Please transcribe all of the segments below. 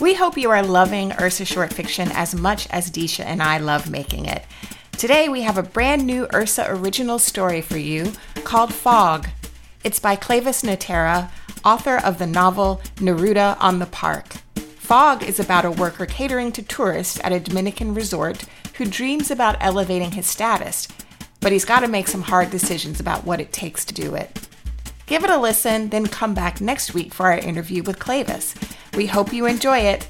We hope you are loving Ursa short fiction as much as Deisha and I love making it. Today, we have a brand new Ursa original story for you called Fog. It's by Cleyvis Natera, author of the novel Neruda on the Park. Fog is about a worker catering to tourists at a Dominican resort who dreams about elevating his status, but he's got to make some hard decisions about what it takes to do it. Give it a listen, then come back next week for our interview with Cleyvis. We hope you enjoy it.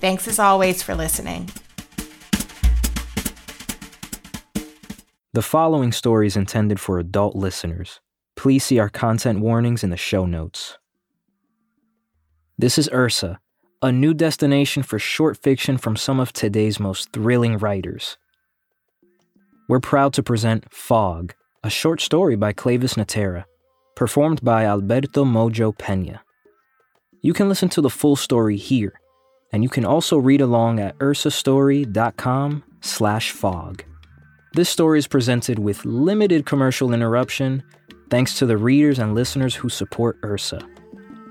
Thanks as always for listening. The following story is intended for adult listeners. Please see our content warnings in the show notes. This is Ursa, a new destination for short fiction from some of today's most thrilling writers. We're proud to present Fog, a short story by Cleyvis Natera, performed by Alberto Mojo Peña. You can listen to the full story here, and you can also read along at ursastory.com slash fog. This story is presented with limited commercial interruption thanks to the readers and listeners who support Ursa.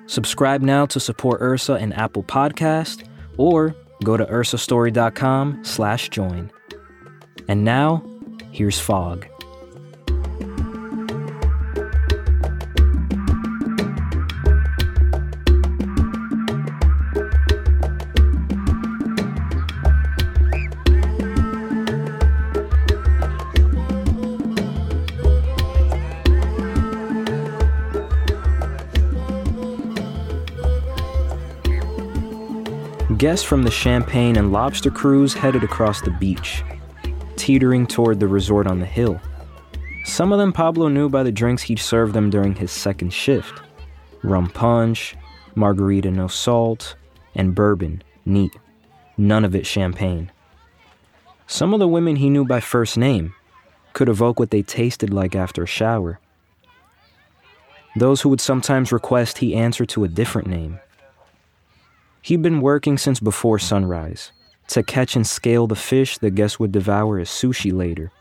Subscribe now to support Ursa in Apple Podcast or go to ursastory.com slash join. And now, here's Fog. Guests from the Champagne and Lobster cruise headed across the beach, teetering toward the resort on the hill. Some of them Pablo knew by the drinks he'd served them during his second shift rum punch, margarita no salt, and bourbon, neat. None of it champagne. Some of the women he knew by first name could evoke what they tasted like after a shower. Those who would sometimes request he answer to a different name He'd been working since before sunrise to catch and scale the fish the guests would devour as sushi later.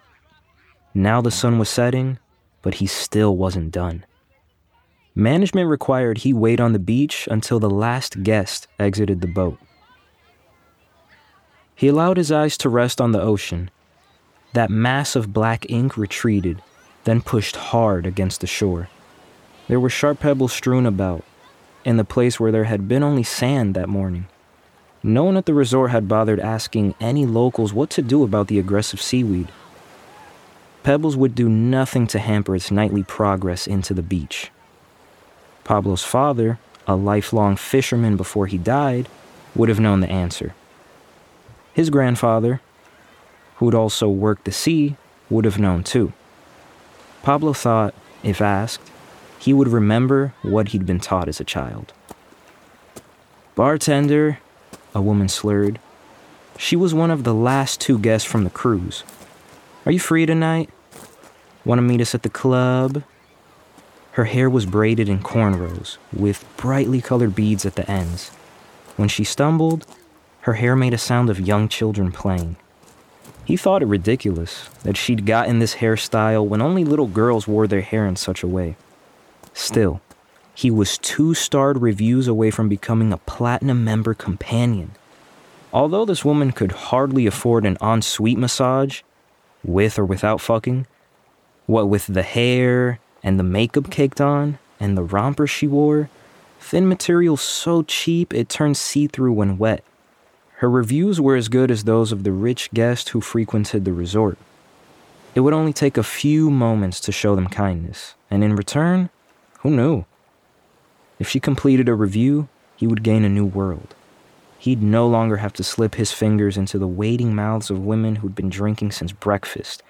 Now the sun was setting, but he still wasn't done. Management required he wait on the beach until the last guest exited the boat. He allowed his eyes to rest on the ocean. That mass of black ink retreated, then pushed hard against the shore. There were sharp pebbles strewn about, in the place where there had been only sand that morning. No one at the resort had bothered asking any locals what to do about the aggressive seaweed. Pebbles would do nothing to hamper its nightly progress into the beach. Pablo's father, a lifelong fisherman before he died, would have known the answer. His grandfather, who'd also worked the sea, would have known too. Pablo thought, if asked, he would remember what he'd been taught as a child. Bartender, a woman slurred. She was one of the last two guests from the cruise. Are you free tonight? Want to meet us at the club? Her hair was braided in cornrows, with brightly colored beads at the ends. When she stumbled, her hair made a sound of young children playing. He thought it ridiculous that she'd gotten this hairstyle when only little girls wore their hair in such a way. Still, he was two starred reviews away from becoming a platinum member companion. Although this woman could hardly afford an ensuite massage, with or without fucking, what with the hair and the makeup caked on and the romper she wore, thin material so cheap it turned see through when wet. Her reviews were as good as those of the rich guest who frequented the resort. It would only take a few moments to show them kindness, and in return, who knew? If she completed a review, he would gain a new world. He'd no longer have to slip his fingers into the waiting mouths of women who'd been drinking since breakfast,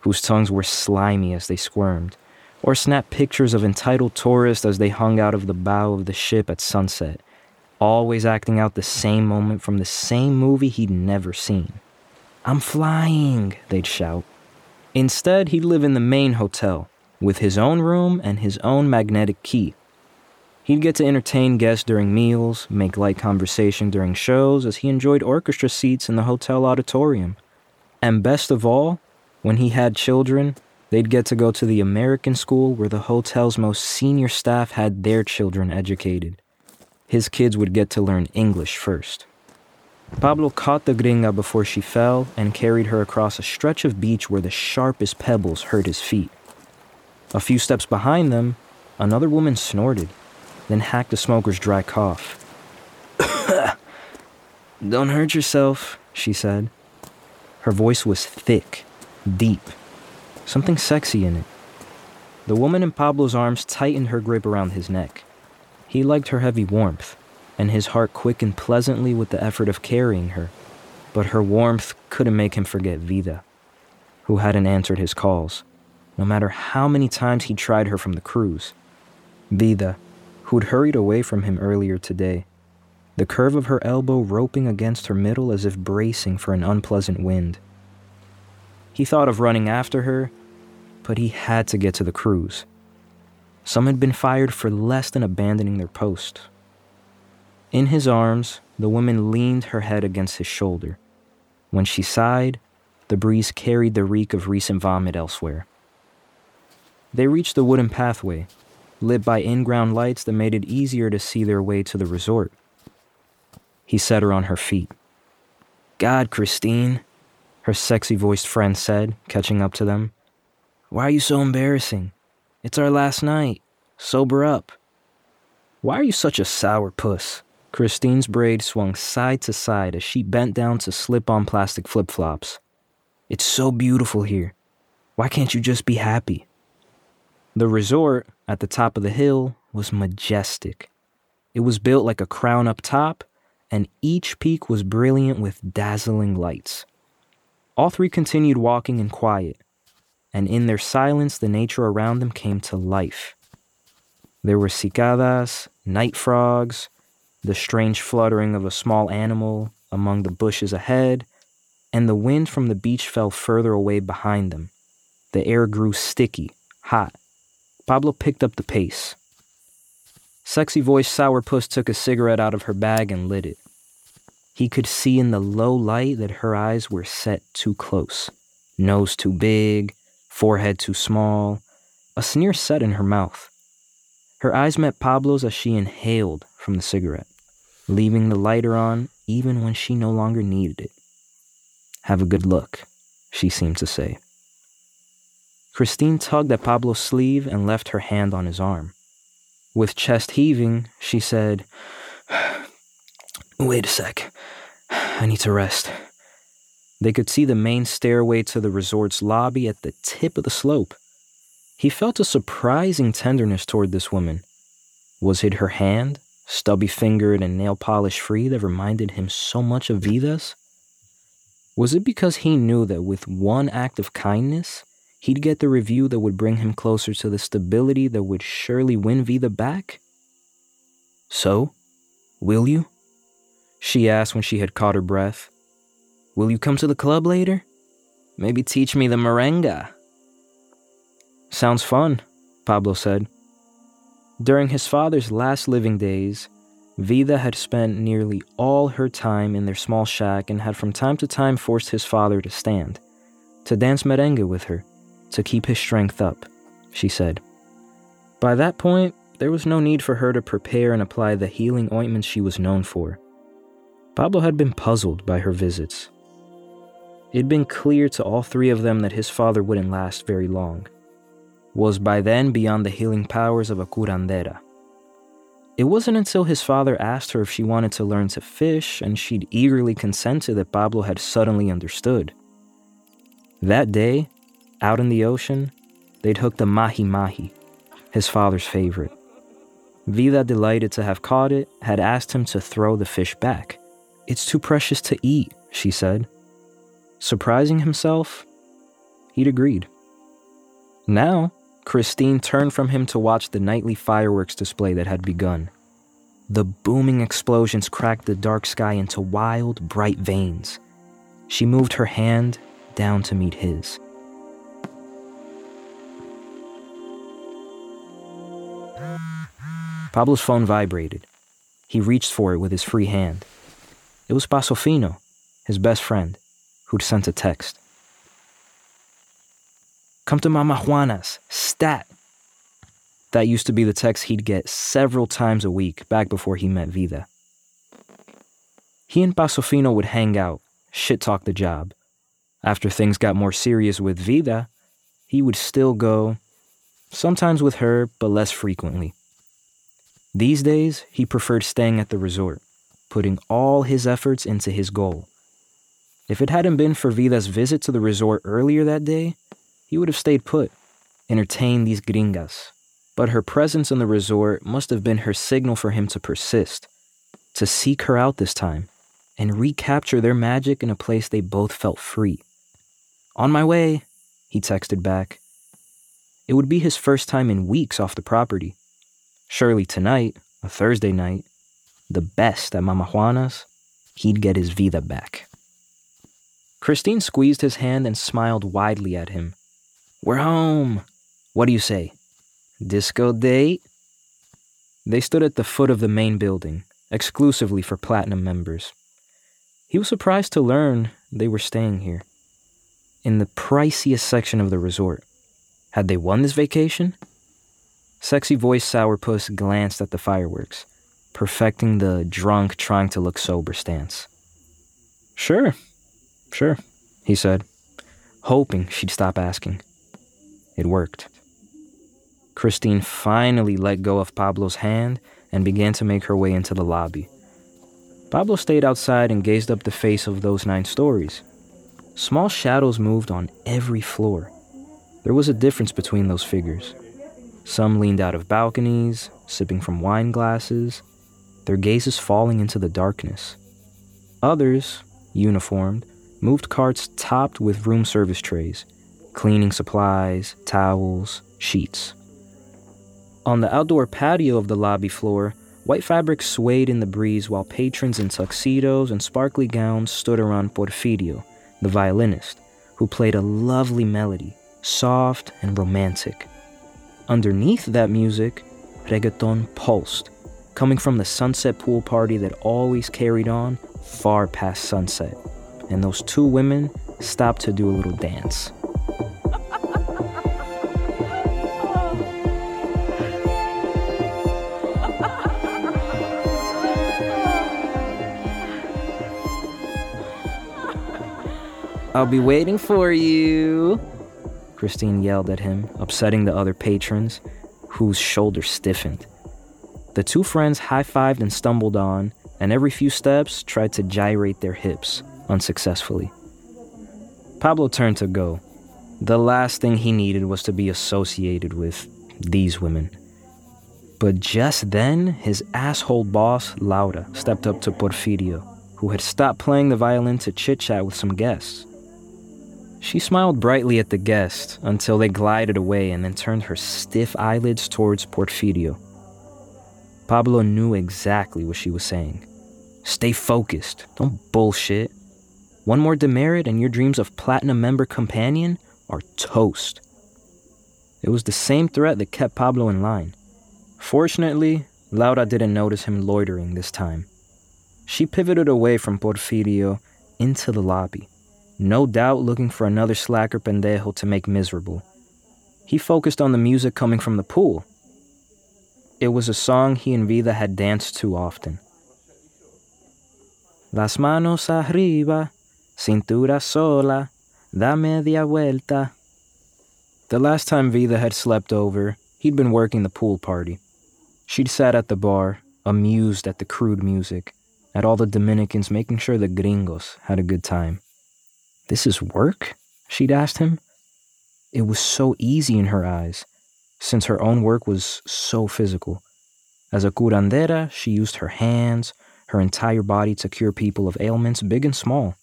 whose tongues were slimy as they squirmed, or snap pictures of entitled tourists as they hung out of the bow of the ship at sunset, always acting out the same moment from the same movie he'd never seen. I'm flying, they'd shout. Instead, he'd live in the main hotel, with his own room and his own magnetic key. He'd get to entertain guests during meals, make light conversation during shows, as he enjoyed orchestra seats in the hotel auditorium. And best of all, when he had children, they'd get to go to the American school where the hotel's most senior staff had their children educated. His kids would get to learn English first. Pablo caught the gringa before she fell and carried her across a stretch of beach where the sharpest pebbles hurt his feet. A few steps behind them, another woman snorted, then hacked a smoker's dry cough. Don't hurt yourself, she said. Her voice was thick, deep, something sexy in it. The woman in Pablo's arms tightened her grip around his neck. He liked her heavy warmth, and his heart quickened pleasantly with the effort of carrying her. But her warmth couldn't make him forget Vida, who hadn't answered his calls no matter how many times he tried her from the cruise. Vida, who'd hurried away from him earlier today, the curve of her elbow roping against her middle as if bracing for an unpleasant wind. He thought of running after her, but he had to get to the cruise. Some had been fired for less than abandoning their post. In his arms, the woman leaned her head against his shoulder. When she sighed, the breeze carried the reek of recent vomit elsewhere. They reached the wooden pathway, lit by in ground lights that made it easier to see their way to the resort. He set her on her feet. God, Christine, her sexy voiced friend said, catching up to them. Why are you so embarrassing? It's our last night. Sober up. Why are you such a sour puss? Christine's braid swung side to side as she bent down to slip on plastic flip flops. It's so beautiful here. Why can't you just be happy? The resort at the top of the hill was majestic. It was built like a crown up top, and each peak was brilliant with dazzling lights. All three continued walking in quiet, and in their silence, the nature around them came to life. There were cicadas, night frogs, the strange fluttering of a small animal among the bushes ahead, and the wind from the beach fell further away behind them. The air grew sticky, hot, Pablo picked up the pace. Sexy voiced Sourpuss took a cigarette out of her bag and lit it. He could see in the low light that her eyes were set too close, nose too big, forehead too small, a sneer set in her mouth. Her eyes met Pablo's as she inhaled from the cigarette, leaving the lighter on even when she no longer needed it. Have a good look, she seemed to say. Christine tugged at Pablo's sleeve and left her hand on his arm. With chest heaving, she said, Wait a sec. I need to rest. They could see the main stairway to the resort's lobby at the tip of the slope. He felt a surprising tenderness toward this woman. Was it her hand, stubby fingered and nail polish free, that reminded him so much of Vida's? Was it because he knew that with one act of kindness, he'd get the review that would bring him closer to the stability that would surely win Vida back? So, will you? She asked when she had caught her breath. Will you come to the club later? Maybe teach me the merengue. Sounds fun, Pablo said. During his father's last living days, Vida had spent nearly all her time in their small shack and had from time to time forced his father to stand, to dance merengue with her to keep his strength up, she said. By that point, there was no need for her to prepare and apply the healing ointments she was known for. Pablo had been puzzled by her visits. It'd been clear to all three of them that his father wouldn't last very long, was by then beyond the healing powers of a curandera. It wasn't until his father asked her if she wanted to learn to fish and she'd eagerly consented that Pablo had suddenly understood. That day, out in the ocean, they'd hooked a mahi mahi, his father's favorite. Vida, delighted to have caught it, had asked him to throw the fish back. It's too precious to eat, she said. Surprising himself, he'd agreed. Now, Christine turned from him to watch the nightly fireworks display that had begun. The booming explosions cracked the dark sky into wild, bright veins. She moved her hand down to meet his. Pablo's phone vibrated. He reached for it with his free hand. It was Pasofino, his best friend, who'd sent a text. Come to Mama Juana's, stat. That used to be the text he'd get several times a week back before he met Vida. He and Pasofino would hang out, shit talk the job. After things got more serious with Vida, he would still go, sometimes with her, but less frequently. These days, he preferred staying at the resort, putting all his efforts into his goal. If it hadn't been for Vida's visit to the resort earlier that day, he would have stayed put, entertained these gringas. But her presence in the resort must have been her signal for him to persist, to seek her out this time, and recapture their magic in a place they both felt free. On my way, he texted back. It would be his first time in weeks off the property. Surely tonight, a Thursday night, the best at Mama Juana's, he'd get his vida back. Christine squeezed his hand and smiled widely at him. We're home. What do you say? Disco date? They stood at the foot of the main building, exclusively for Platinum members. He was surprised to learn they were staying here, in the priciest section of the resort. Had they won this vacation? Sexy voiced Sourpuss glanced at the fireworks, perfecting the drunk trying to look sober stance. Sure, sure, he said, hoping she'd stop asking. It worked. Christine finally let go of Pablo's hand and began to make her way into the lobby. Pablo stayed outside and gazed up the face of those nine stories. Small shadows moved on every floor. There was a difference between those figures. Some leaned out of balconies, sipping from wine glasses, their gazes falling into the darkness. Others, uniformed, moved carts topped with room service trays, cleaning supplies, towels, sheets. On the outdoor patio of the lobby floor, white fabric swayed in the breeze while patrons in tuxedos and sparkly gowns stood around Porfirio, the violinist, who played a lovely melody, soft and romantic. Underneath that music, reggaeton pulsed, coming from the sunset pool party that always carried on far past sunset. And those two women stopped to do a little dance. I'll be waiting for you. Christine yelled at him, upsetting the other patrons, whose shoulders stiffened. The two friends high fived and stumbled on, and every few steps tried to gyrate their hips, unsuccessfully. Pablo turned to go. The last thing he needed was to be associated with these women. But just then, his asshole boss, Laura, stepped up to Porfirio, who had stopped playing the violin to chit chat with some guests. She smiled brightly at the guest until they glided away and then turned her stiff eyelids towards Porfirio. Pablo knew exactly what she was saying. Stay focused. Don't bullshit. One more demerit and your dreams of platinum member companion are toast. It was the same threat that kept Pablo in line. Fortunately, Laura didn't notice him loitering this time. She pivoted away from Porfirio into the lobby no doubt looking for another slacker pendejo to make miserable. He focused on the music coming from the pool. It was a song he and Vida had danced to often. Las manos arriba, cintura sola, da media vuelta. The last time Vida had slept over, he'd been working the pool party. She'd sat at the bar, amused at the crude music, at all the Dominicans making sure the gringos had a good time. This is work? She'd asked him. It was so easy in her eyes, since her own work was so physical. As a curandera, she used her hands, her entire body to cure people of ailments big and small.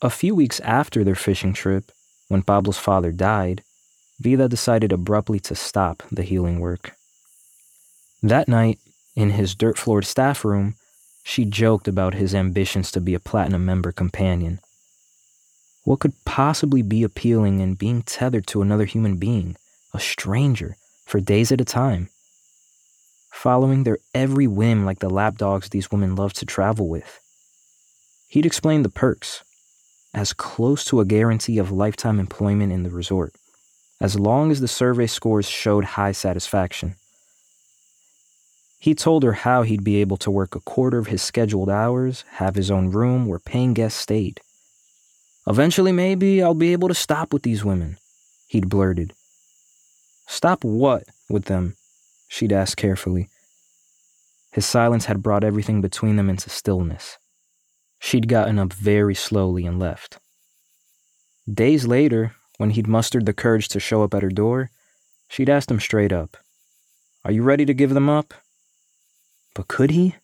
A few weeks after their fishing trip, when Pablo's father died, Vida decided abruptly to stop the healing work. That night, in his dirt floored staff room, she joked about his ambitions to be a platinum member companion. What could possibly be appealing in being tethered to another human being, a stranger, for days at a time? Following their every whim like the lapdogs these women love to travel with. He'd explain the perks, as close to a guarantee of lifetime employment in the resort, as long as the survey scores showed high satisfaction. He told her how he'd be able to work a quarter of his scheduled hours, have his own room where paying guests stayed. Eventually, maybe I'll be able to stop with these women, he'd blurted. Stop what with them? She'd asked carefully. His silence had brought everything between them into stillness. She'd gotten up very slowly and left. Days later, when he'd mustered the courage to show up at her door, she'd asked him straight up, Are you ready to give them up? But could he?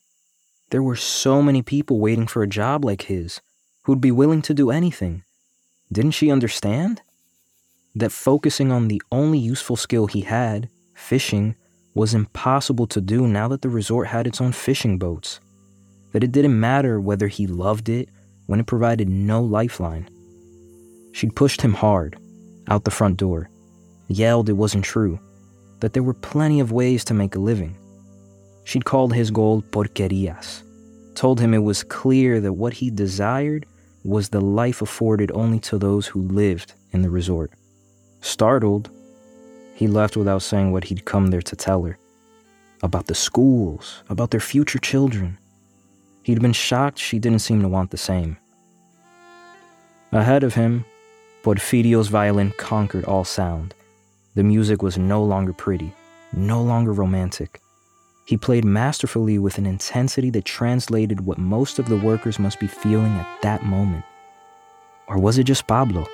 There were so many people waiting for a job like his who'd be willing to do anything. Didn't she understand? That focusing on the only useful skill he had, fishing, was impossible to do now that the resort had its own fishing boats. That it didn't matter whether he loved it when it provided no lifeline. She'd pushed him hard, out the front door, yelled it wasn't true, that there were plenty of ways to make a living. She'd called his goal porquerias, told him it was clear that what he desired was the life afforded only to those who lived in the resort. Startled, he left without saying what he'd come there to tell her about the schools, about their future children. He'd been shocked she didn't seem to want the same. Ahead of him, Porfirio's violin conquered all sound. The music was no longer pretty, no longer romantic. He played masterfully with an intensity that translated what most of the workers must be feeling at that moment. Or was it just Pablo?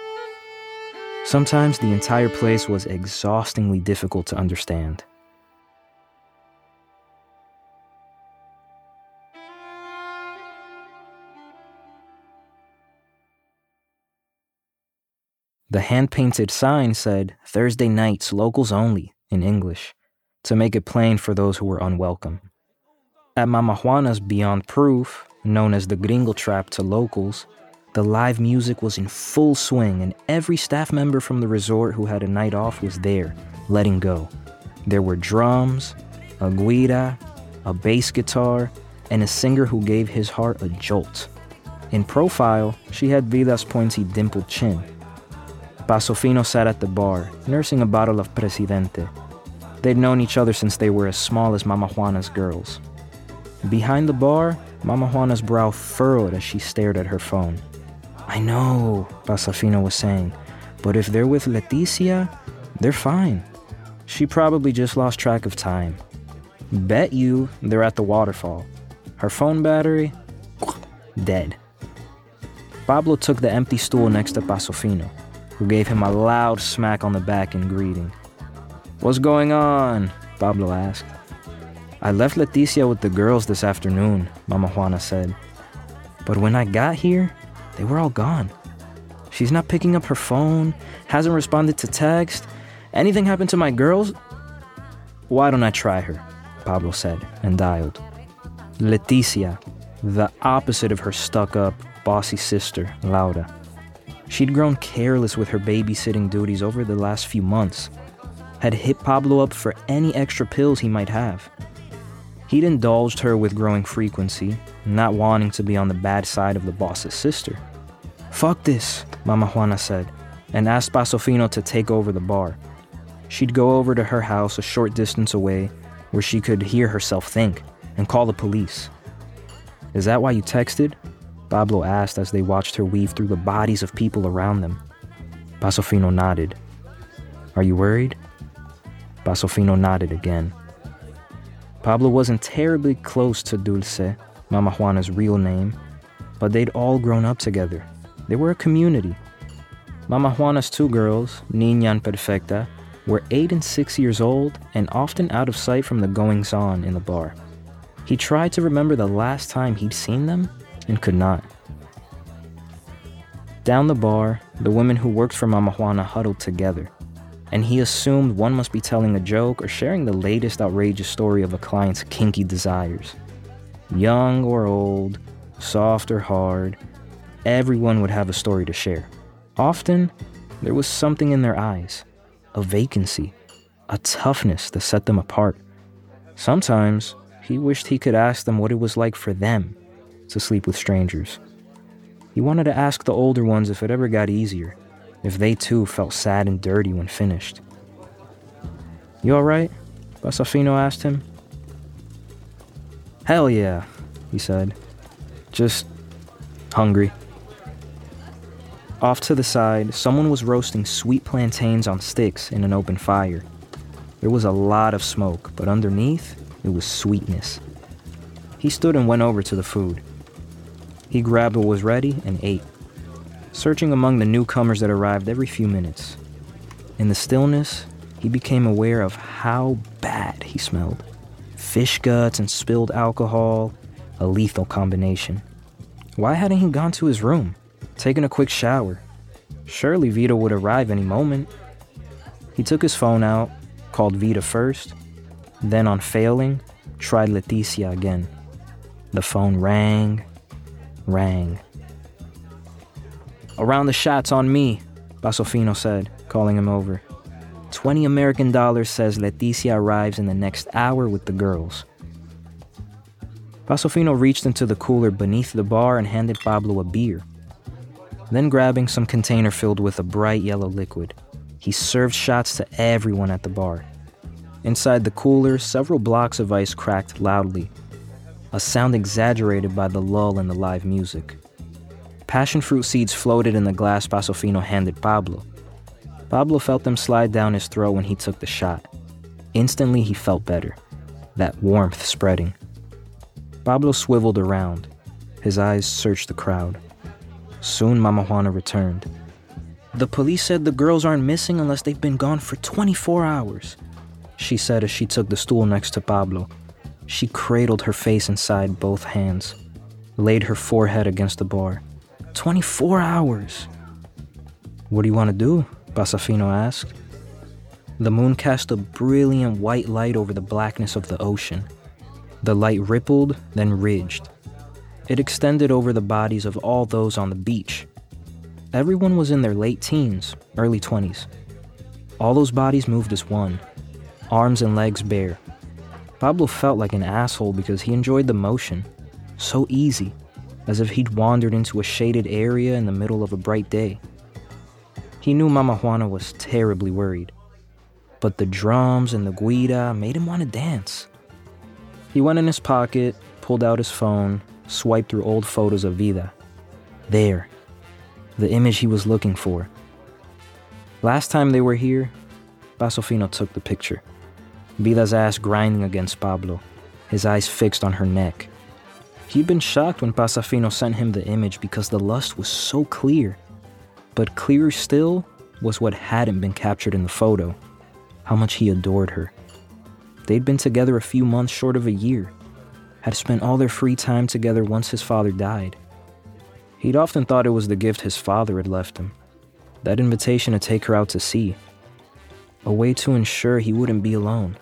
Sometimes the entire place was exhaustingly difficult to understand. The hand painted sign said Thursday nights, locals only, in English to make it plain for those who were unwelcome. At Mama Juana's Beyond Proof, known as the Gringo Trap to locals, the live music was in full swing, and every staff member from the resort who had a night off was there, letting go. There were drums, a guira, a bass guitar, and a singer who gave his heart a jolt. In profile, she had Vida's pointy dimpled chin. Pasofino sat at the bar, nursing a bottle of Presidente, They'd known each other since they were as small as Mama Juana's girls. Behind the bar, Mama Juana's brow furrowed as she stared at her phone. I know, Pasofino was saying, but if they're with Leticia, they're fine. She probably just lost track of time. Bet you they're at the waterfall. Her phone battery, dead. Pablo took the empty stool next to Pasofino, who gave him a loud smack on the back in greeting. What's going on? Pablo asked. I left Leticia with the girls this afternoon, Mama Juana said. But when I got here, they were all gone. She's not picking up her phone, hasn't responded to text. Anything happened to my girls? Why don't I try her? Pablo said and dialed. Leticia, the opposite of her stuck up, bossy sister, Laura. She'd grown careless with her babysitting duties over the last few months had hit Pablo up for any extra pills he might have. He'd indulged her with growing frequency, not wanting to be on the bad side of the boss's sister. Fuck this, Mama Juana said, and asked Pasofino to take over the bar. She'd go over to her house a short distance away where she could hear herself think and call the police. Is that why you texted? Pablo asked as they watched her weave through the bodies of people around them. Pasofino nodded. Are you worried? Pasofino nodded again. Pablo wasn't terribly close to Dulce, Mama Juana's real name, but they'd all grown up together. They were a community. Mama Juana's two girls, Niña and Perfecta, were eight and six years old and often out of sight from the goings on in the bar. He tried to remember the last time he'd seen them and could not. Down the bar, the women who worked for Mama Juana huddled together and he assumed one must be telling a joke or sharing the latest outrageous story of a client's kinky desires. Young or old, soft or hard, everyone would have a story to share. Often, there was something in their eyes a vacancy, a toughness that set them apart. Sometimes, he wished he could ask them what it was like for them to sleep with strangers. He wanted to ask the older ones if it ever got easier, if they too felt sad and dirty when finished. You alright? Pasofino asked him. Hell yeah, he said. Just hungry. Off to the side, someone was roasting sweet plantains on sticks in an open fire. There was a lot of smoke, but underneath, it was sweetness. He stood and went over to the food. He grabbed what was ready and ate, searching among the newcomers that arrived every few minutes. In the stillness, he became aware of how bad he smelled fish guts and spilled alcohol, a lethal combination. Why hadn't he gone to his room? taken a quick shower. Surely Vida would arrive any moment. He took his phone out, called Vida first, then, on failing, tried Leticia again. The phone rang, rang. Around the shots on me, Pasofino said, calling him over. 20 American dollars says Leticia arrives in the next hour with the girls. Pasofino reached into the cooler beneath the bar and handed Pablo a beer then grabbing some container filled with a bright yellow liquid. He served shots to everyone at the bar. Inside the cooler, several blocks of ice cracked loudly, a sound exaggerated by the lull in the live music. Passion fruit seeds floated in the glass Pasofino handed Pablo. Pablo felt them slide down his throat when he took the shot. Instantly, he felt better, that warmth spreading. Pablo swiveled around. His eyes searched the crowd. Soon Mama Juana returned. The police said the girls aren't missing unless they've been gone for 24 hours, she said as she took the stool next to Pablo. She cradled her face inside both hands, laid her forehead against the bar. 24 hours! What do you want to do? Pasofino asked. The moon cast a brilliant white light over the blackness of the ocean. The light rippled, then ridged, it extended over the bodies of all those on the beach. Everyone was in their late teens, early 20s. All those bodies moved as one, arms and legs bare. Pablo felt like an asshole because he enjoyed the motion, so easy, as if he'd wandered into a shaded area in the middle of a bright day. He knew Mama Juana was terribly worried, but the drums and the guira made him want to dance. He went in his pocket, pulled out his phone, swiped through old photos of Vida. There, the image he was looking for. Last time they were here, Pasofino took the picture. Vida's ass grinding against Pablo, his eyes fixed on her neck. He'd been shocked when Pasofino sent him the image because the lust was so clear. But clearer still was what hadn't been captured in the photo how much he adored her. They'd been together a few months short of a year had spent all their free time together once his father died. He'd often thought it was the gift his father had left him that invitation to take her out to sea, a way to ensure he wouldn't be alone.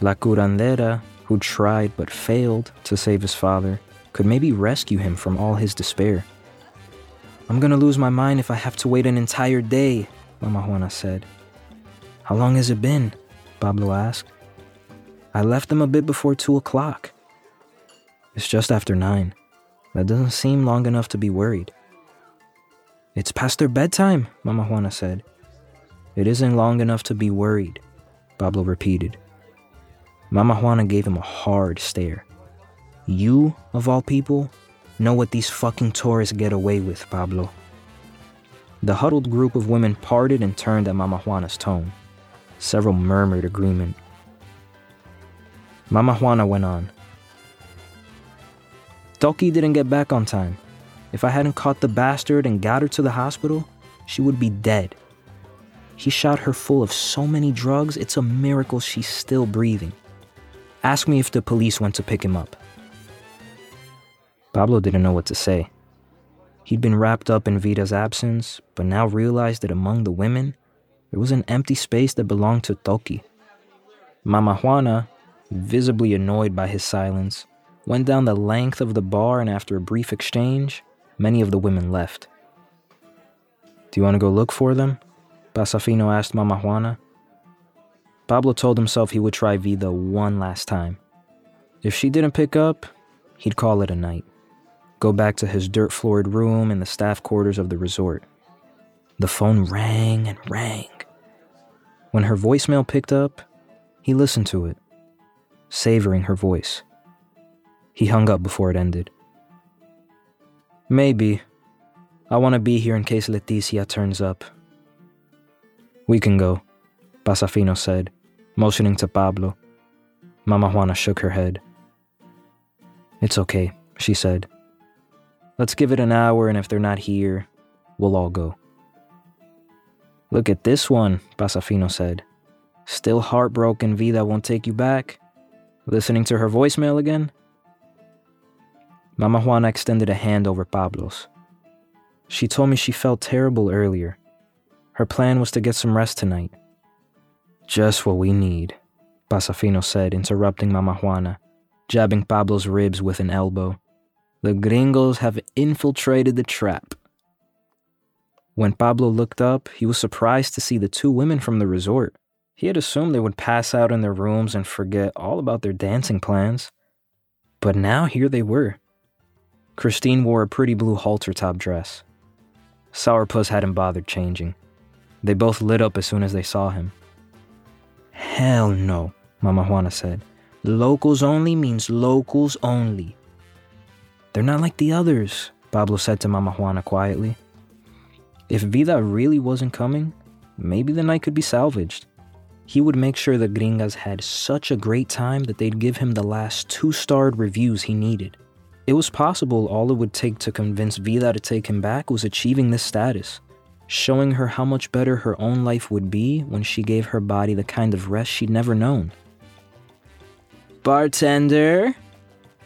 La curandera, who tried but failed to save his father, could maybe rescue him from all his despair. I'm gonna lose my mind if I have to wait an entire day, Mama Juana said. How long has it been? Pablo asked. I left them a bit before two o'clock. It's just after nine. That doesn't seem long enough to be worried. It's past their bedtime, Mama Juana said. It isn't long enough to be worried, Pablo repeated. Mama Juana gave him a hard stare. You, of all people, know what these fucking tourists get away with, Pablo. The huddled group of women parted and turned at Mama Juana's tone. Several murmured agreement. Mama Juana went on. Toki didn't get back on time. If I hadn't caught the bastard and got her to the hospital, she would be dead. He shot her full of so many drugs, it's a miracle she's still breathing. Ask me if the police went to pick him up. Pablo didn't know what to say. He'd been wrapped up in Vida's absence, but now realized that among the women, there was an empty space that belonged to Toki. Mama Juana, visibly annoyed by his silence, went down the length of the bar, and after a brief exchange, many of the women left. Do you want to go look for them? Pasofino asked Mama Juana. Pablo told himself he would try Vida one last time. If she didn't pick up, he'd call it a night. Go back to his dirt floored room in the staff quarters of the resort. The phone rang and rang. When her voicemail picked up, he listened to it, savoring her voice. He hung up before it ended. Maybe. I want to be here in case Leticia turns up. We can go, Pasofino said, motioning to Pablo. Mama Juana shook her head. It's okay, she said. Let's give it an hour, and if they're not here, we'll all go. Look at this one, Pasofino said. Still heartbroken Vida won't take you back? Listening to her voicemail again? Mama Juana extended a hand over Pablo's. She told me she felt terrible earlier. Her plan was to get some rest tonight. Just what we need, Pasofino said, interrupting Mama Juana, jabbing Pablo's ribs with an elbow. The gringos have infiltrated the trap. When Pablo looked up, he was surprised to see the two women from the resort. He had assumed they would pass out in their rooms and forget all about their dancing plans. But now here they were. Christine wore a pretty blue halter top dress. Sourpuss hadn't bothered changing. They both lit up as soon as they saw him. Hell no, Mama Juana said. Locals only means locals only. They're not like the others, Pablo said to Mama Juana quietly. If Vida really wasn't coming, maybe the night could be salvaged. He would make sure the gringas had such a great time that they'd give him the last two starred reviews he needed. It was possible all it would take to convince Vida to take him back was achieving this status showing her how much better her own life would be when she gave her body the kind of rest she'd never known. Bartender,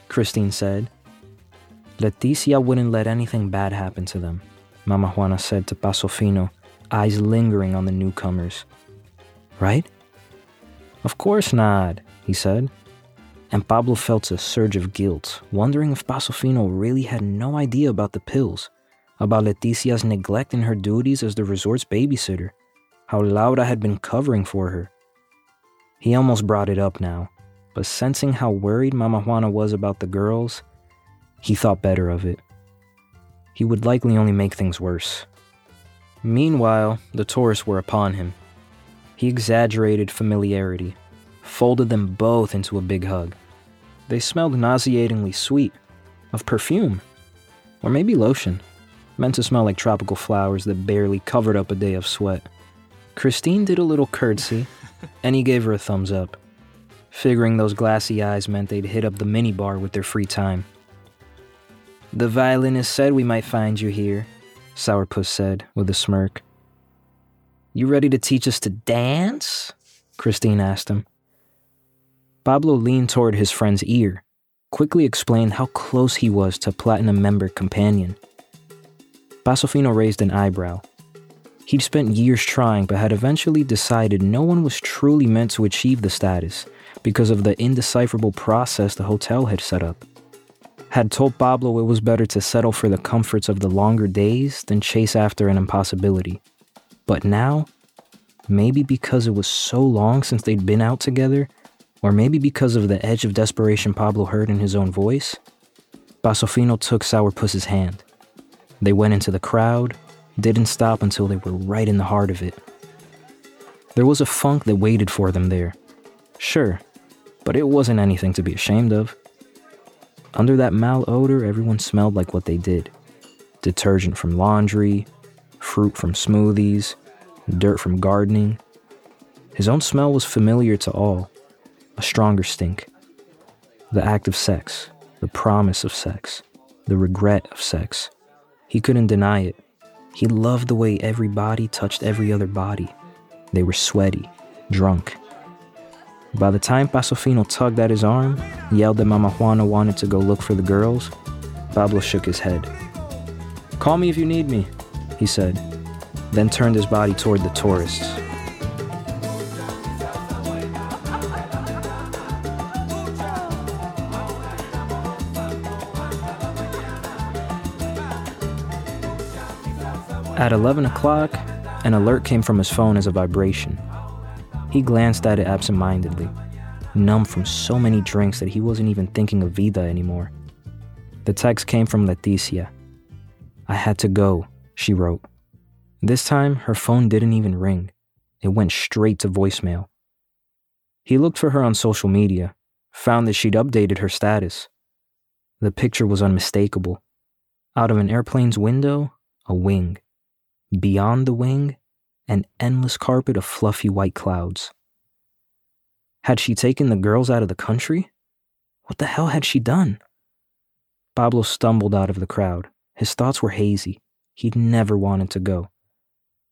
Christine said. Leticia wouldn't let anything bad happen to them, Mama Juana said to Pasofino, eyes lingering on the newcomers. Right? Of course not, he said. And Pablo felt a surge of guilt, wondering if Pasofino really had no idea about the pills about Leticia's neglect in her duties as the resort's babysitter, how Laura had been covering for her. He almost brought it up now, but sensing how worried Mama Juana was about the girls, he thought better of it. He would likely only make things worse. Meanwhile, the tourists were upon him. He exaggerated familiarity, folded them both into a big hug. They smelled nauseatingly sweet, of perfume, or maybe lotion meant to smell like tropical flowers that barely covered up a day of sweat. Christine did a little curtsy, and he gave her a thumbs up, figuring those glassy eyes meant they'd hit up the minibar with their free time. The violinist said we might find you here, Sourpuss said with a smirk. You ready to teach us to dance? Christine asked him. Pablo leaned toward his friend's ear, quickly explained how close he was to Platinum member Companion. Pasofino raised an eyebrow. He'd spent years trying, but had eventually decided no one was truly meant to achieve the status because of the indecipherable process the hotel had set up. Had told Pablo it was better to settle for the comforts of the longer days than chase after an impossibility. But now, maybe because it was so long since they'd been out together, or maybe because of the edge of desperation Pablo heard in his own voice, Pasofino took Sourpuss's hand. They went into the crowd, didn't stop until they were right in the heart of it. There was a funk that waited for them there. Sure, but it wasn't anything to be ashamed of. Under that malodor, everyone smelled like what they did detergent from laundry, fruit from smoothies, dirt from gardening. His own smell was familiar to all a stronger stink. The act of sex, the promise of sex, the regret of sex. He couldn't deny it. He loved the way every body touched every other body. They were sweaty, drunk. By the time Pasofino tugged at his arm, yelled that Mama Juana wanted to go look for the girls, Pablo shook his head. Call me if you need me, he said, then turned his body toward the tourists. At 11 o'clock, an alert came from his phone as a vibration. He glanced at it absentmindedly, numb from so many drinks that he wasn't even thinking of Vida anymore. The text came from Leticia. I had to go, she wrote. This time, her phone didn't even ring. It went straight to voicemail. He looked for her on social media, found that she'd updated her status. The picture was unmistakable. Out of an airplane's window, a wing. Beyond the wing, an endless carpet of fluffy white clouds. Had she taken the girls out of the country? What the hell had she done? Pablo stumbled out of the crowd. His thoughts were hazy. He'd never wanted to go.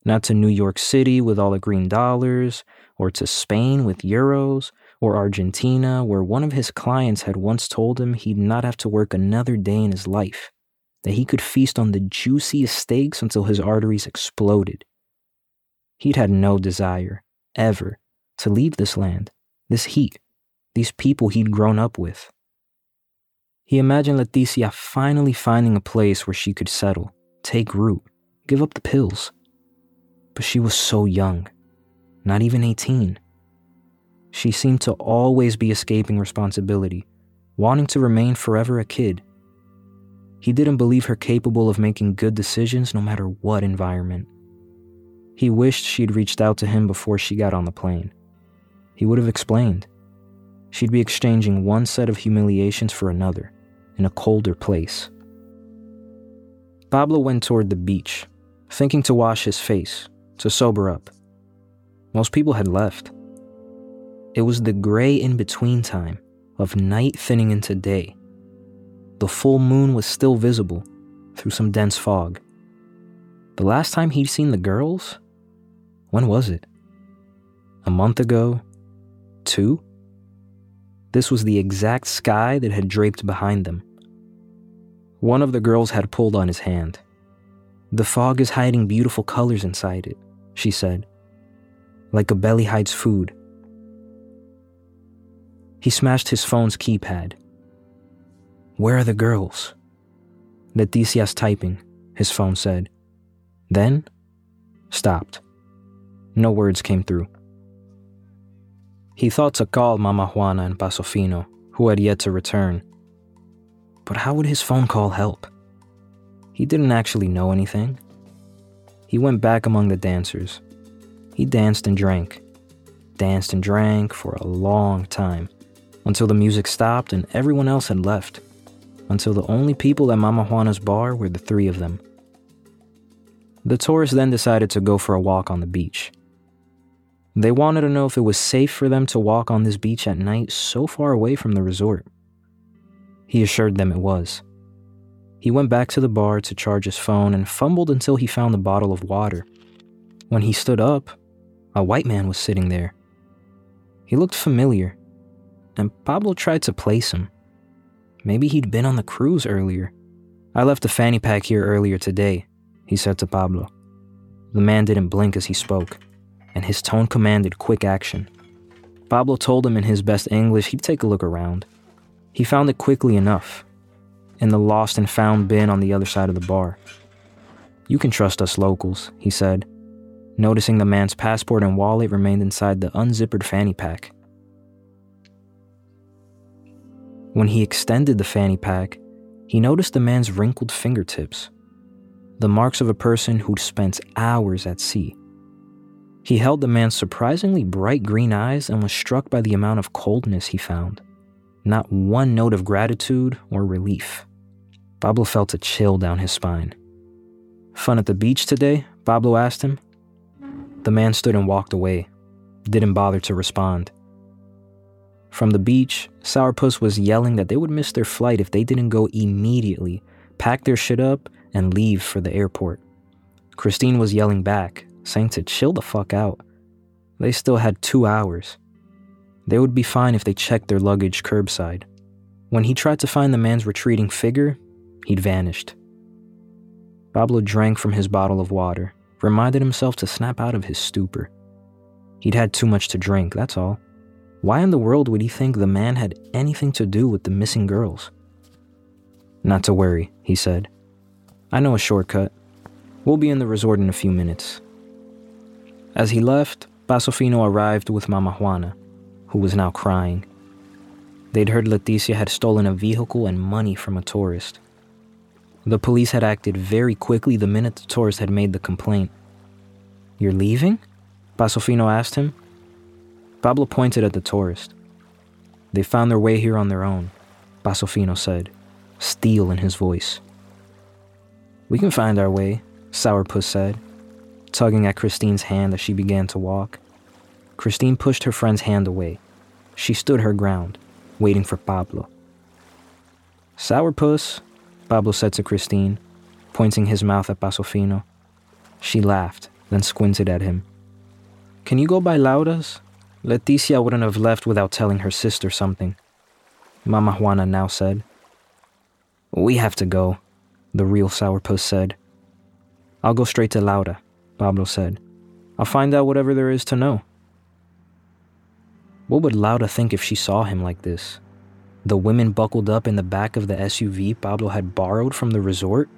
Not to New York City with all the green dollars, or to Spain with euros, or Argentina, where one of his clients had once told him he'd not have to work another day in his life, that he could feast on the juiciest steaks until his arteries exploded. He'd had no desire, ever, to leave this land, this heat, these people he'd grown up with. He imagined Leticia finally finding a place where she could settle, take root, give up the pills. But she was so young, not even 18. She seemed to always be escaping responsibility, wanting to remain forever a kid. He didn't believe her capable of making good decisions no matter what environment. He wished she'd reached out to him before she got on the plane. He would have explained. She'd be exchanging one set of humiliations for another, in a colder place. Pablo went toward the beach, thinking to wash his face, to sober up. Most people had left. It was the gray in between time of night thinning into day. The full moon was still visible through some dense fog. The last time he'd seen the girls? When was it? A month ago? Two? This was the exact sky that had draped behind them. One of the girls had pulled on his hand. The fog is hiding beautiful colors inside it, she said. Like a belly hides food. He smashed his phone's keypad. Where are the girls? Leticia's typing, his phone said. Then, stopped. No words came through. He thought to call Mama Juana and Pasofino, who had yet to return. But how would his phone call help? He didn't actually know anything. He went back among the dancers. He danced and drank, danced and drank for a long time, until the music stopped and everyone else had left, until the only people at Mama Juana's bar were the three of them. The tourists then decided to go for a walk on the beach. They wanted to know if it was safe for them to walk on this beach at night so far away from the resort. He assured them it was. He went back to the bar to charge his phone and fumbled until he found the bottle of water. When he stood up, a white man was sitting there. He looked familiar, and Pablo tried to place him. Maybe he'd been on the cruise earlier. I left a fanny pack here earlier today, he said to Pablo. The man didn't blink as he spoke and his tone commanded quick action. Pablo told him in his best English he'd take a look around. He found it quickly enough, in the lost and found bin on the other side of the bar. You can trust us locals, he said, noticing the man's passport and wallet remained inside the unzippered fanny pack. When he extended the fanny pack, he noticed the man's wrinkled fingertips, the marks of a person who'd spent hours at sea. He held the man's surprisingly bright green eyes and was struck by the amount of coldness he found. Not one note of gratitude or relief. Pablo felt a chill down his spine. Fun at the beach today? Pablo asked him. The man stood and walked away, didn't bother to respond. From the beach, Sourpuss was yelling that they would miss their flight if they didn't go immediately, pack their shit up, and leave for the airport. Christine was yelling back, saying to chill the fuck out. They still had two hours. They would be fine if they checked their luggage curbside. When he tried to find the man's retreating figure, he'd vanished. Pablo drank from his bottle of water, reminded himself to snap out of his stupor. He'd had too much to drink, that's all. Why in the world would he think the man had anything to do with the missing girls? Not to worry, he said. I know a shortcut. We'll be in the resort in a few minutes. As he left, Pasofino arrived with Mama Juana, who was now crying. They'd heard Leticia had stolen a vehicle and money from a tourist. The police had acted very quickly the minute the tourist had made the complaint. You're leaving? Pasofino asked him. Pablo pointed at the tourist. They found their way here on their own, Pasofino said, steel in his voice. We can find our way, Sourpuss said, tugging at Christine's hand as she began to walk. Christine pushed her friend's hand away. She stood her ground, waiting for Pablo. Sourpuss, Pablo said to Christine, pointing his mouth at Pasofino. She laughed, then squinted at him. Can you go by Laura's? Leticia wouldn't have left without telling her sister something. Mama Juana now said. We have to go, the real sourpuss said. I'll go straight to Laura, Pablo said. I'll find out whatever there is to know. What would Laura think if she saw him like this? The women buckled up in the back of the SUV Pablo had borrowed from the resort?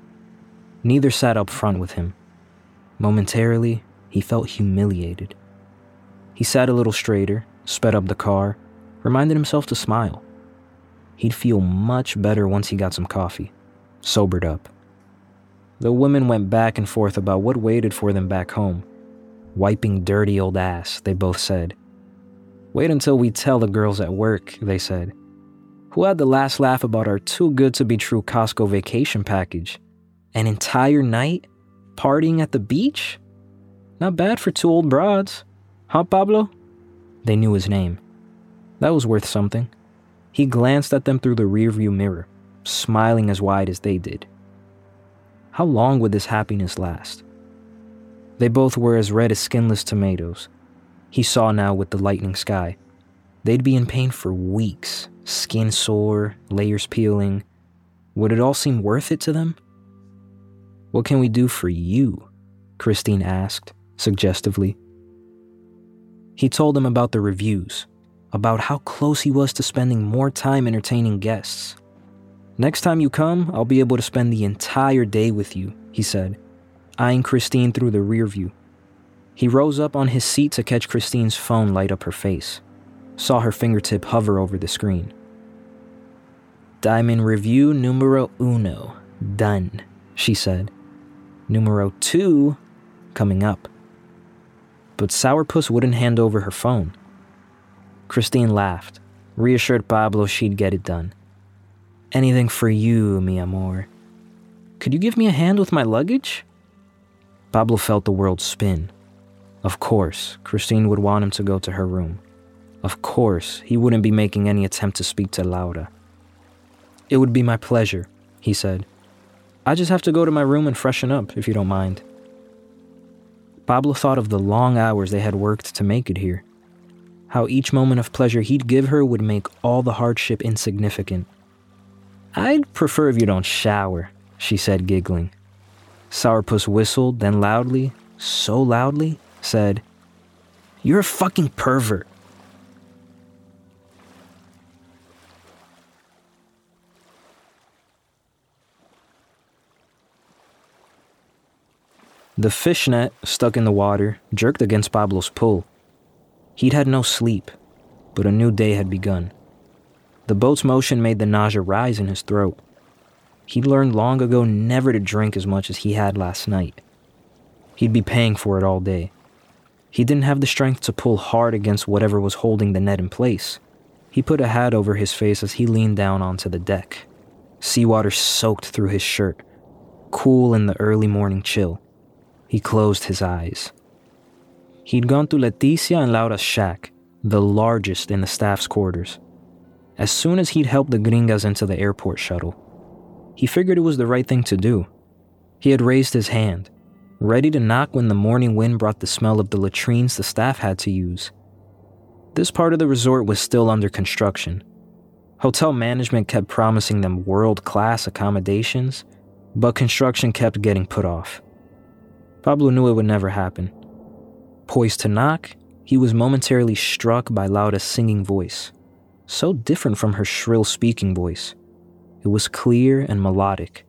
Neither sat up front with him. Momentarily, he felt humiliated. He sat a little straighter, sped up the car, reminded himself to smile. He'd feel much better once he got some coffee, sobered up. The women went back and forth about what waited for them back home. Wiping dirty old ass, they both said. Wait until we tell the girls at work, they said. Who had the last laugh about our too good to be true Costco vacation package? An entire night? Partying at the beach? Not bad for two old broads. Huh, Pablo? They knew his name. That was worth something. He glanced at them through the rearview mirror, smiling as wide as they did. How long would this happiness last? They both were as red as skinless tomatoes. He saw now with the lightning sky. They'd be in pain for weeks, skin sore, layers peeling. Would it all seem worth it to them? What can we do for you? Christine asked, suggestively. He told them about the reviews, about how close he was to spending more time entertaining guests. Next time you come, I'll be able to spend the entire day with you, he said, eyeing Christine through the rear view. He rose up on his seat to catch Christine's phone light up her face, saw her fingertip hover over the screen. Diamond review numero uno, done, she said. Numero two, coming up. But Sourpuss wouldn't hand over her phone. Christine laughed, reassured Pablo she'd get it done. Anything for you, mi amor. Could you give me a hand with my luggage? Pablo felt the world spin. Of course, Christine would want him to go to her room. Of course, he wouldn't be making any attempt to speak to Laura. It would be my pleasure, he said. I just have to go to my room and freshen up, if you don't mind. Pablo thought of the long hours they had worked to make it here. How each moment of pleasure he'd give her would make all the hardship insignificant. I'd prefer if you don't shower, she said, giggling. Sourpuss whistled, then loudly, so loudly, said, You're a fucking pervert. The fishnet, stuck in the water, jerked against Pablo's pull. He'd had no sleep, but a new day had begun. The boat's motion made the nausea rise in his throat. He'd learned long ago never to drink as much as he had last night. He'd be paying for it all day. He didn't have the strength to pull hard against whatever was holding the net in place. He put a hat over his face as he leaned down onto the deck. Seawater soaked through his shirt, cool in the early morning chill. He closed his eyes. He'd gone to Leticia and Laura's shack, the largest in the staff's quarters. As soon as he'd helped the gringas into the airport shuttle, he figured it was the right thing to do. He had raised his hand, ready to knock when the morning wind brought the smell of the latrines the staff had to use. This part of the resort was still under construction. Hotel management kept promising them world class accommodations, but construction kept getting put off. Pablo knew it would never happen. Poised to knock, he was momentarily struck by Laura's singing voice, so different from her shrill speaking voice. It was clear and melodic.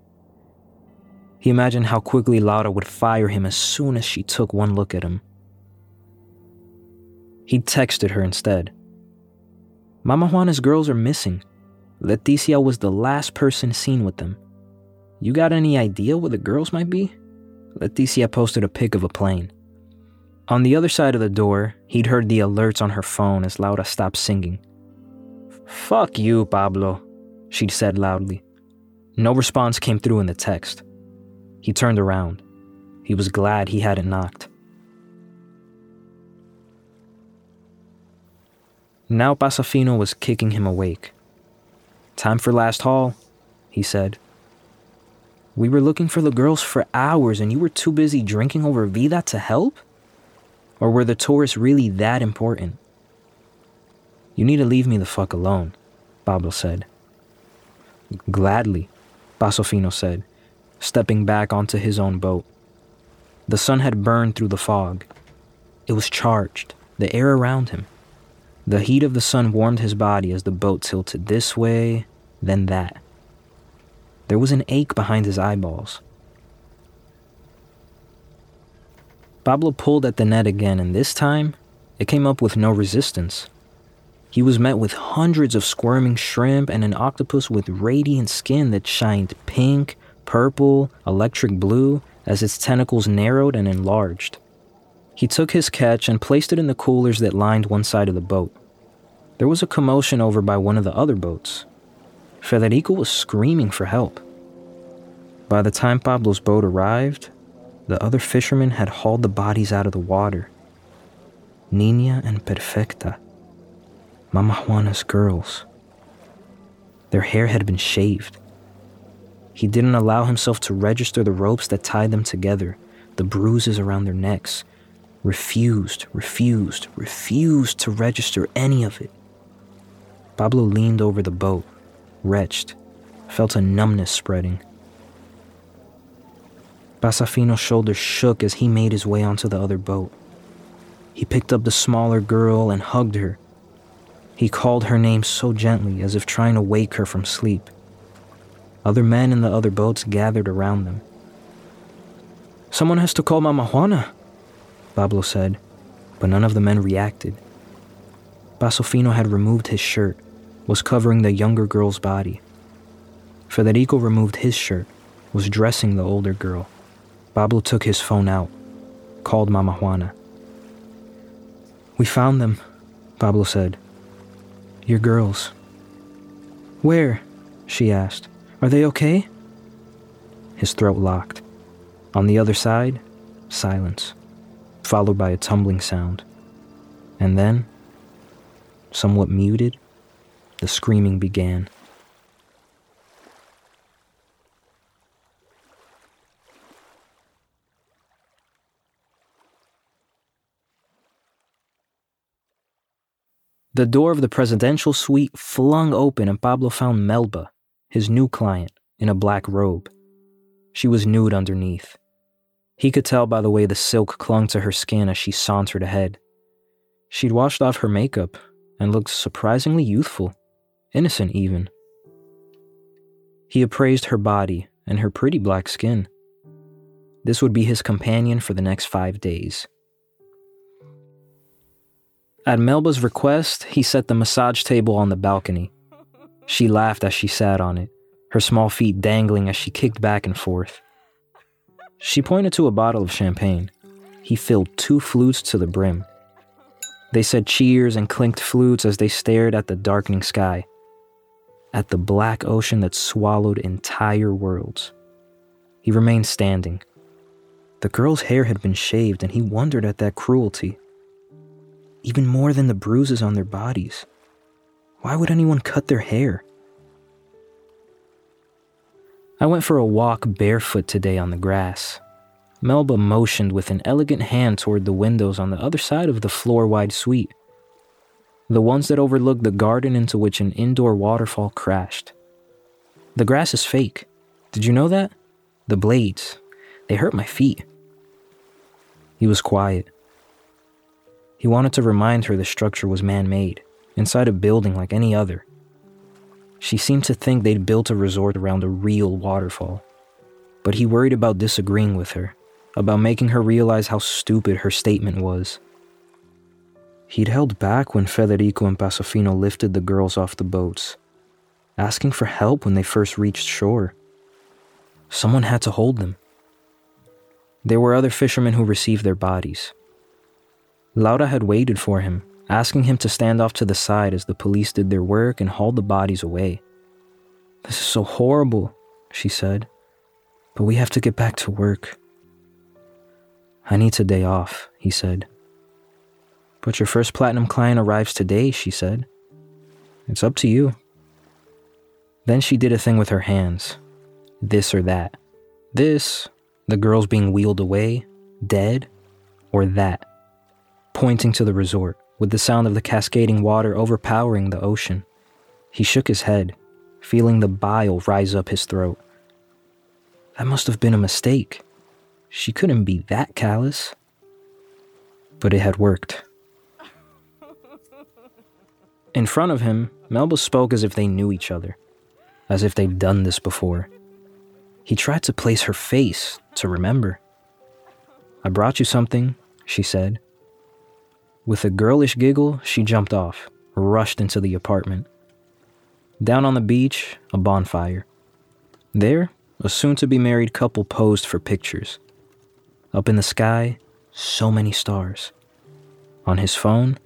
He imagined how quickly Laura would fire him as soon as she took one look at him. He texted her instead. Mama Juana's girls are missing. Leticia was the last person seen with them. You got any idea where the girls might be? Leticia posted a pic of a plane. On the other side of the door, he'd heard the alerts on her phone as Laura stopped singing. Fuck you, Pablo, she'd said loudly. No response came through in the text. He turned around. He was glad he hadn't knocked. Now Pasofino was kicking him awake. Time for last haul, he said. We were looking for the girls for hours and you were too busy drinking over vida to help? Or were the tourists really that important? You need to leave me the fuck alone, Pablo said. Gladly, Pasofino said stepping back onto his own boat. The sun had burned through the fog. It was charged, the air around him. The heat of the sun warmed his body as the boat tilted this way, then that. There was an ache behind his eyeballs. Pablo pulled at the net again, and this time, it came up with no resistance. He was met with hundreds of squirming shrimp and an octopus with radiant skin that shined pink, purple, electric blue, as its tentacles narrowed and enlarged. He took his catch and placed it in the coolers that lined one side of the boat. There was a commotion over by one of the other boats. Federico was screaming for help. By the time Pablo's boat arrived, the other fishermen had hauled the bodies out of the water. Nina and Perfecta, Mama Juana's girls. Their hair had been shaved. He didn't allow himself to register the ropes that tied them together, the bruises around their necks. Refused, refused, refused to register any of it. Pablo leaned over the boat, wretched, felt a numbness spreading. Pasofino's shoulders shook as he made his way onto the other boat. He picked up the smaller girl and hugged her. He called her name so gently as if trying to wake her from sleep. Other men in the other boats gathered around them. Someone has to call Mama Juana, Pablo said, but none of the men reacted. Pasofino had removed his shirt, was covering the younger girl's body. Federico removed his shirt, was dressing the older girl. Pablo took his phone out, called Mama Juana. We found them, Pablo said. Your girls. Where? she asked. Are they okay? His throat locked. On the other side, silence, followed by a tumbling sound. And then, somewhat muted, the screaming began. The door of the presidential suite flung open and Pablo found Melba, his new client, in a black robe. She was nude underneath. He could tell by the way the silk clung to her skin as she sauntered ahead. She'd washed off her makeup and looked surprisingly youthful, innocent even. He appraised her body and her pretty black skin. This would be his companion for the next five days. At Melba's request, he set the massage table on the balcony. She laughed as she sat on it, her small feet dangling as she kicked back and forth. She pointed to a bottle of champagne. He filled two flutes to the brim. They said cheers and clinked flutes as they stared at the darkening sky, at the black ocean that swallowed entire worlds. He remained standing. The girl's hair had been shaved, and he wondered at that cruelty. Even more than the bruises on their bodies. Why would anyone cut their hair? I went for a walk barefoot today on the grass. Melba motioned with an elegant hand toward the windows on the other side of the floor wide suite, the ones that overlook the garden into which an indoor waterfall crashed. The grass is fake. Did you know that? The blades, they hurt my feet. He was quiet. He wanted to remind her the structure was man made inside a building like any other. She seemed to think they'd built a resort around a real waterfall. but he worried about disagreeing with her, about making her realize how stupid her statement was. He'd held back when Federico and Pasofino lifted the girls off the boats, asking for help when they first reached shore. Someone had to hold them. There were other fishermen who received their bodies. Laura had waited for him, asking him to stand off to the side as the police did their work and hauled the bodies away. This is so horrible, she said, but we have to get back to work. I need a day off, he said. But your first platinum client arrives today, she said. It's up to you. Then she did a thing with her hands this or that. This, the girls being wheeled away, dead, or that, pointing to the resort, with the sound of the cascading water overpowering the ocean. He shook his head, feeling the bile rise up his throat. That must have been a mistake. She couldn't be that callous. But it had worked. In front of him, Melba spoke as if they knew each other, as if they'd done this before. He tried to place her face to remember. I brought you something, she said. With a girlish giggle, she jumped off, rushed into the apartment. Down on the beach, a bonfire. There, a soon to be married couple posed for pictures. Up in the sky, so many stars. On his phone,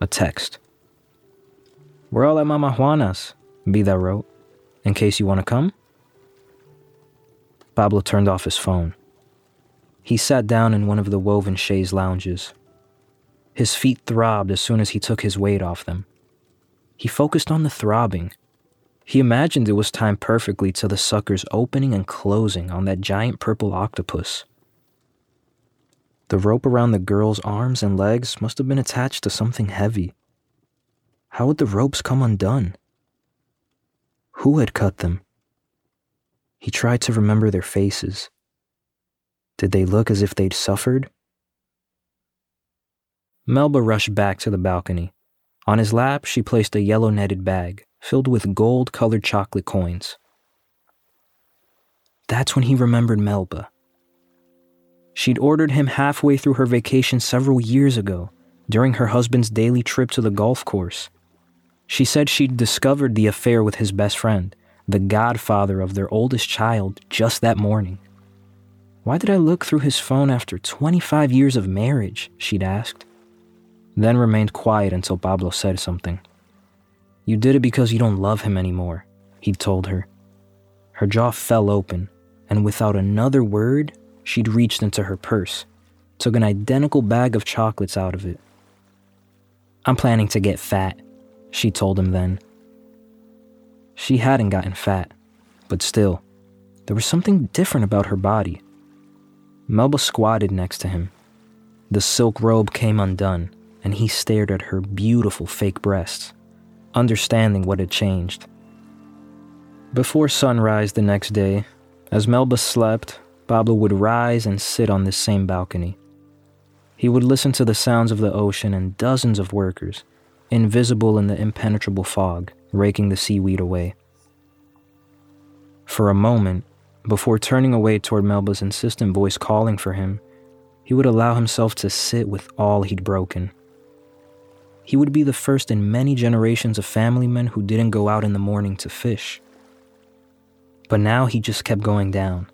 a text. We're all at Mama Juana's, Vida wrote, in case you want to come. Pablo turned off his phone. He sat down in one of the woven chaise lounges. His feet throbbed as soon as he took his weight off them. He focused on the throbbing. He imagined it was timed perfectly to the sucker's opening and closing on that giant purple octopus. The rope around the girl's arms and legs must have been attached to something heavy. How would the ropes come undone? Who had cut them? He tried to remember their faces. Did they look as if they'd suffered? Melba rushed back to the balcony. On his lap, she placed a yellow netted bag filled with gold colored chocolate coins. That's when he remembered Melba. She'd ordered him halfway through her vacation several years ago, during her husband's daily trip to the golf course. She said she'd discovered the affair with his best friend, the godfather of their oldest child, just that morning. Why did I look through his phone after 25 years of marriage? she'd asked. Then remained quiet until Pablo said something. You did it because you don't love him anymore, he'd told her. Her jaw fell open, and without another word, she'd reached into her purse, took an identical bag of chocolates out of it. I'm planning to get fat, she told him then. She hadn't gotten fat, but still, there was something different about her body. Melba squatted next to him. The silk robe came undone, and he stared at her beautiful fake breasts, understanding what had changed. Before sunrise the next day, as Melba slept, Pablo would rise and sit on this same balcony. He would listen to the sounds of the ocean and dozens of workers invisible in the impenetrable fog, raking the seaweed away. For a moment, before turning away toward Melba's insistent voice calling for him, he would allow himself to sit with all he'd broken. He would be the first in many generations of family men who didn't go out in the morning to fish. But now he just kept going down,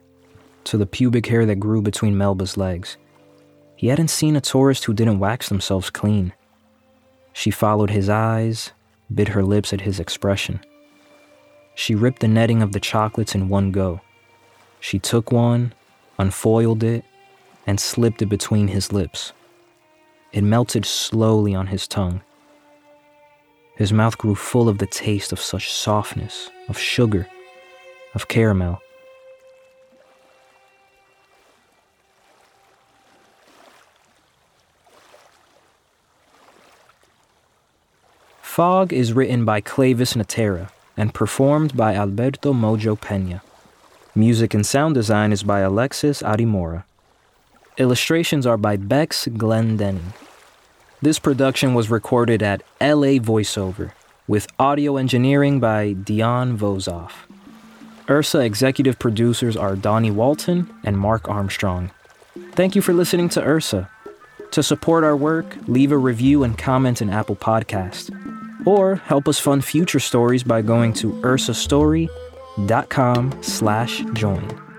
to the pubic hair that grew between Melba's legs. He hadn't seen a tourist who didn't wax themselves clean. She followed his eyes, bit her lips at his expression. She ripped the netting of the chocolates in one go. She took one, unfoiled it, and slipped it between his lips. It melted slowly on his tongue. His mouth grew full of the taste of such softness, of sugar, of caramel. Fog is written by Cleyvis Natera and performed by Alberto Mojo Peña. Music and sound design is by Alexis Adimora. Illustrations are by Bex Glendining. This production was recorded at LA Voiceover with audio engineering by Deon Vozov. Ursa executive producers are Dawnie Walton and Mark Armstrong. Thank you for listening to Ursa. To support our work, leave a review and comment in Apple Podcast or help us fund future stories by going to ursastory.com slash join.